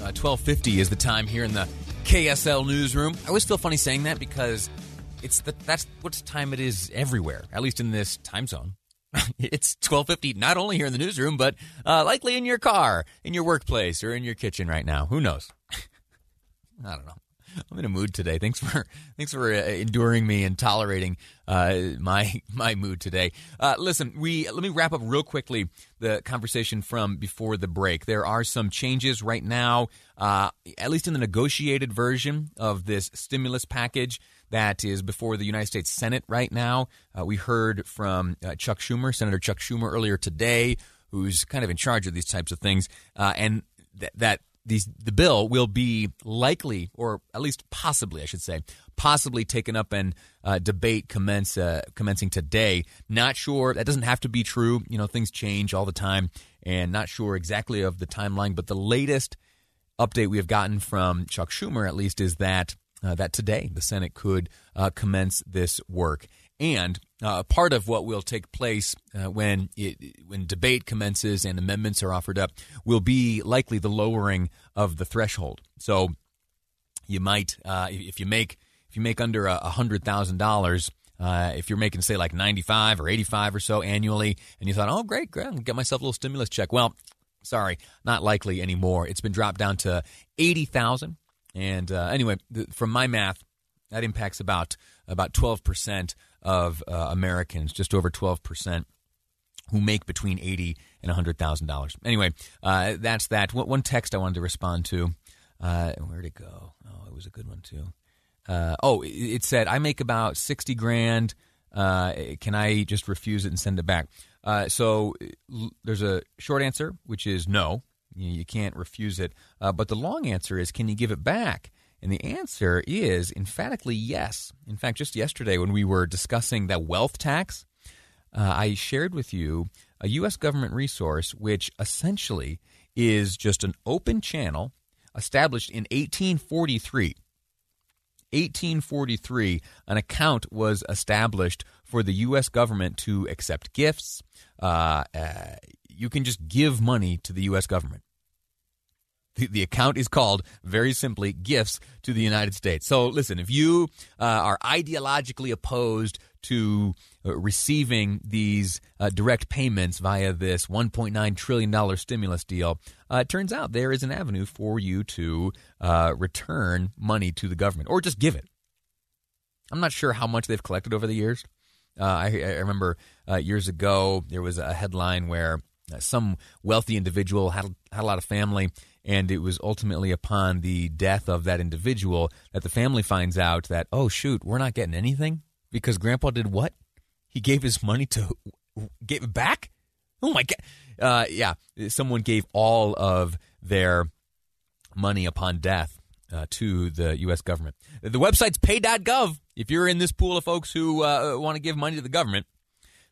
Uh, 1250 is the time here in the KSL newsroom. I always feel funny saying that because it's the, that's what time it is everywhere, at least in this time zone. it's 1250 not only here in the newsroom, but uh, likely in your car, in your workplace, or in your kitchen right now. Who knows? I don't know. I'm in a mood today. Thanks for thanks for uh, enduring me and tolerating uh, my my mood today. Uh, listen, we let me wrap up real quickly the conversation from before the break. There are some changes right now, uh, at least in the negotiated version of this stimulus package that is before the United States Senate right now. Uh, we heard from uh, Chuck Schumer, Senator Chuck Schumer, earlier today, who's kind of in charge of these types of things, and th- that these, the bill will be likely, or at least possibly, I should say, possibly taken up and uh, debate commence uh, commencing today. Not sure. That doesn't have to be true. You know, things change all the time, and not sure exactly of the timeline. But the latest update we have gotten from Chuck Schumer, at least, is that uh, that today the Senate could uh, commence this work. And uh, part of what will take place uh, when it, when debate commences and amendments are offered up will be likely the lowering of the threshold. So you might, uh, if you make if you make under a hundred thousand uh, dollars, if you're making say like ninety five or eighty five or so annually, and you thought, oh great, great, I'll get myself a little stimulus check. Well, sorry, not likely anymore. It's been dropped down to eighty thousand. And uh, anyway, from my math, that impacts about about twelve percent of uh, Americans, just over 12%, who make between eighty and $100,000. Anyway, uh, that's that. One text I wanted to respond to. Uh, where'd it go? Oh, it was a good one, too. Uh, oh, it said, I make about 60 grand. Uh, can I just refuse it and send it back? Uh, so there's a short answer, which is no. You can't refuse it. but the long answer is, can you give it back? And the answer is emphatically yes. In fact, just yesterday when we were discussing that wealth tax, uh, I shared with you a U.S. government resource which essentially is just an open channel established in 1843. 1843, an account was established for the U.S. government to accept gifts. Uh, uh, you can just give money to the U.S. government. The, the, account is called very simply Gifts to the United States. So, listen, if you uh, are ideologically opposed to uh, receiving these uh, direct payments via this $1.9 trillion stimulus deal, uh, it turns out there is an avenue for you to uh, return money to the government or just give it. I'm not sure how much they've collected over the years. Uh, I, I, remember years ago there was a headline where some wealthy individual had, had a lot of family and it was ultimately upon the death of that individual that the family finds out that, oh, shoot, we're not getting anything because grandpa did what? He gave his money to, gave it back? Oh my God. Uh, yeah, someone gave all of their money upon death uh, to the U.S. government. The website's pay.gov. If you're in this pool of folks who uh, want to give money to the government,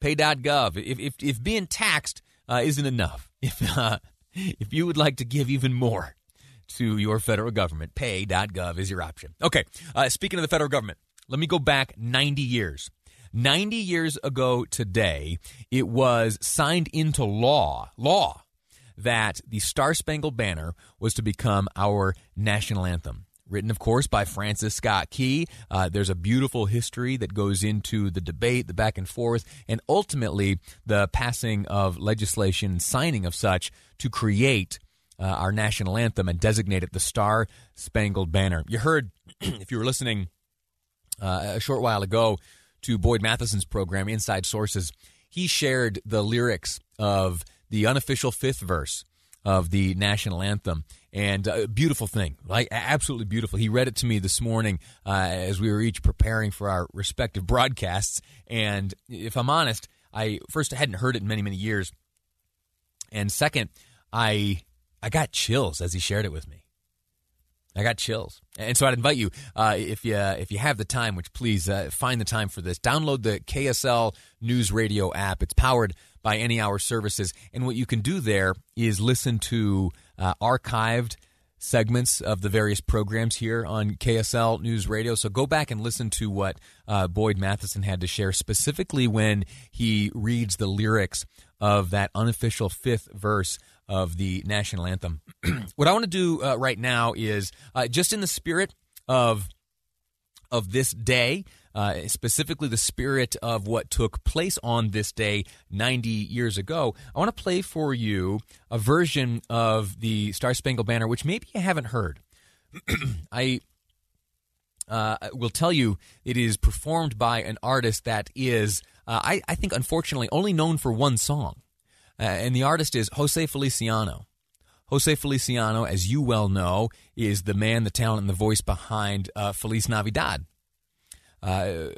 pay.gov. If, if, if being taxed uh, isn't enough, if uh, if you would like to give even more to your federal government, pay.gov is your option. Okay, uh, speaking of the federal government, let me go back 90 years. 90 years ago today, it was signed into law, law, that the Star Spangled Banner was to become our national anthem. Written, of course, by Francis Scott Key. Uh, there's a beautiful history that goes into the debate, the back and forth, and ultimately the passing of legislation, signing of such to create uh, our national anthem and designate it the Star Spangled Banner. You heard, if you were listening uh, a short while ago to Boyd Matheson's program, Inside Sources, he shared the lyrics of the unofficial fifth verse of the national anthem. And a uh, beautiful thing, like absolutely beautiful. He read it to me this morning uh, as we were each preparing for our respective broadcasts. And if I'm honest, I first I hadn't heard it in many, many years. And second, I I got chills as he shared it with me. I got chills, and so I'd invite you uh, if you if you have the time, which please uh, find the time for this. Download the KSL News Radio app. It's powered by Any Hour Services, and what you can do there is listen to uh, archived segments of the various programs here on KSL News Radio. So go back and listen to what uh, Boyd Matheson had to share, specifically when he reads the lyrics of that unofficial fifth verse of the national anthem. what I want to do uh, right now is uh, just in the spirit of of this day, uh, specifically the spirit of what took place on this day 90 years ago, I want to play for you a version of the Star Spangled Banner, which maybe you haven't heard. I uh, will tell you it is performed by an artist that is, uh, I, I think, unfortunately, only known for one song. Uh, and the artist is Jose Feliciano. Jose Feliciano, as you well know, is the man, the talent, and the voice behind uh, Feliz Navidad. Uh,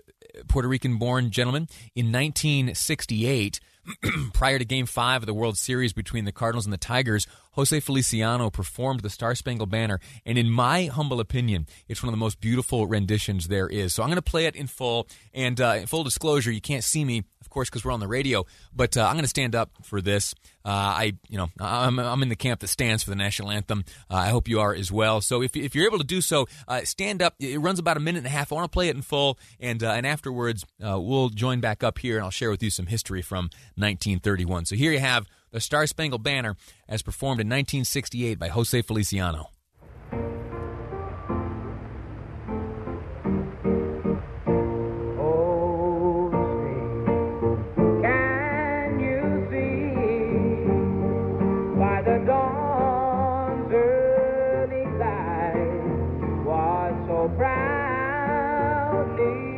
Puerto Rican born gentleman. In 1968, prior to Game 5 of the World Series between the Cardinals and the Tigers, Jose Feliciano performed the Star Spangled Banner, and in my humble opinion, it's one of the most beautiful renditions there is. So I'm going to play it in full. And uh, full disclosure, you can't see me, course, because we're on the radio, but uh, I'm going to stand up for this. Uh, I, you know, I'm, I'm in the camp that stands for the national anthem. Uh, I hope you are as well. So if, if you're able to do so, uh, stand up. It runs about a minute and a half. I want to play it in full, and uh, and afterwards we'll join back up here, and I'll share with you some history from 1931. So here you have the Star Spangled Banner as performed in 1968 by Jose Feliciano. You.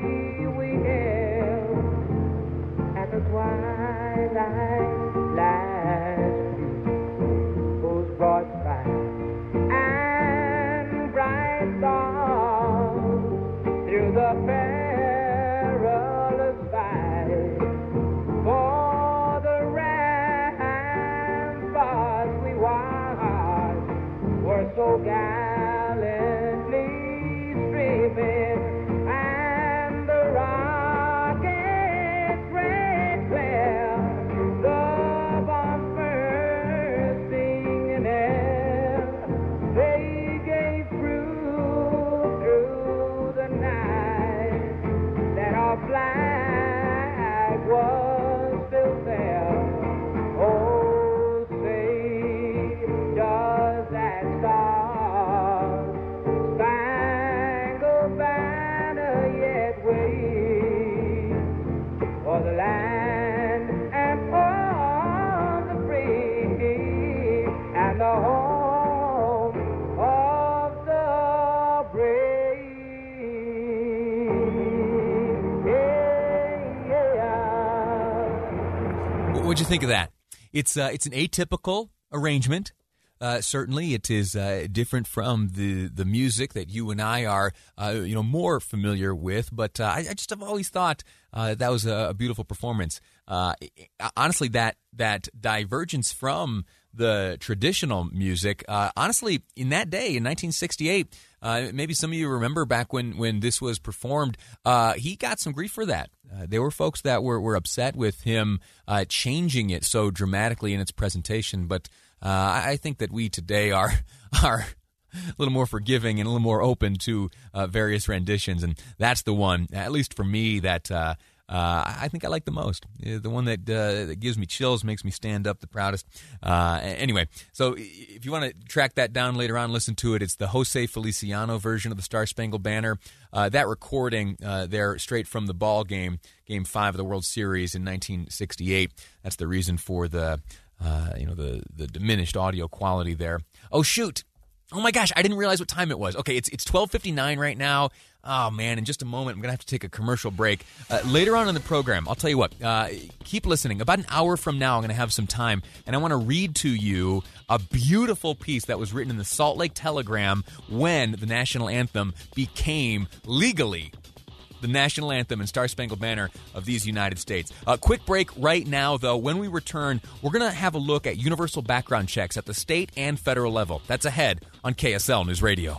Think of that? It's uh, it's an atypical arrangement. Uh, certainly, it is uh, different from the, the music that you and I are, uh, you know, more familiar with. But uh, I, I, just have always thought uh, that was a, a beautiful performance. Uh, honestly, that that divergence from the traditional music, honestly, in that day in 1968, maybe some of you remember back when when this was performed, he got some grief for that. Uh, there were folks that were, were upset with him uh, changing it so dramatically in its presentation, but uh, I think that we today are are a little more forgiving and a little more open to uh, various renditions, and that's the one, at least for me, that uh, I think I like the most. Uh, the one that, uh, that gives me chills, makes me stand up the proudest. Uh, anyway, so if you want to track that down later on, listen to it. It's the Jose Feliciano version of the Star Spangled Banner. Uh, that recording uh, there, straight from the ball game, Game Five of the World Series in 1968. That's the reason for the you know the the diminished audio quality there. Oh shoot! Oh my gosh, I didn't realize what time it was. Okay, it's it's 12:59 right now. Oh man, in just a moment I'm going to have to take a commercial break. Uh, later on in the program, I'll tell you what. Uh, keep listening. About an hour from now, I'm going to have some time and I want to read to you a beautiful piece that was written in the Salt Lake Telegram when the national anthem became legally the national anthem and Star Spangled Banner of these United States. A quick break right now, though. When we return, we're going to have a look at universal background checks at the state and federal level. That's ahead on KSL News Radio.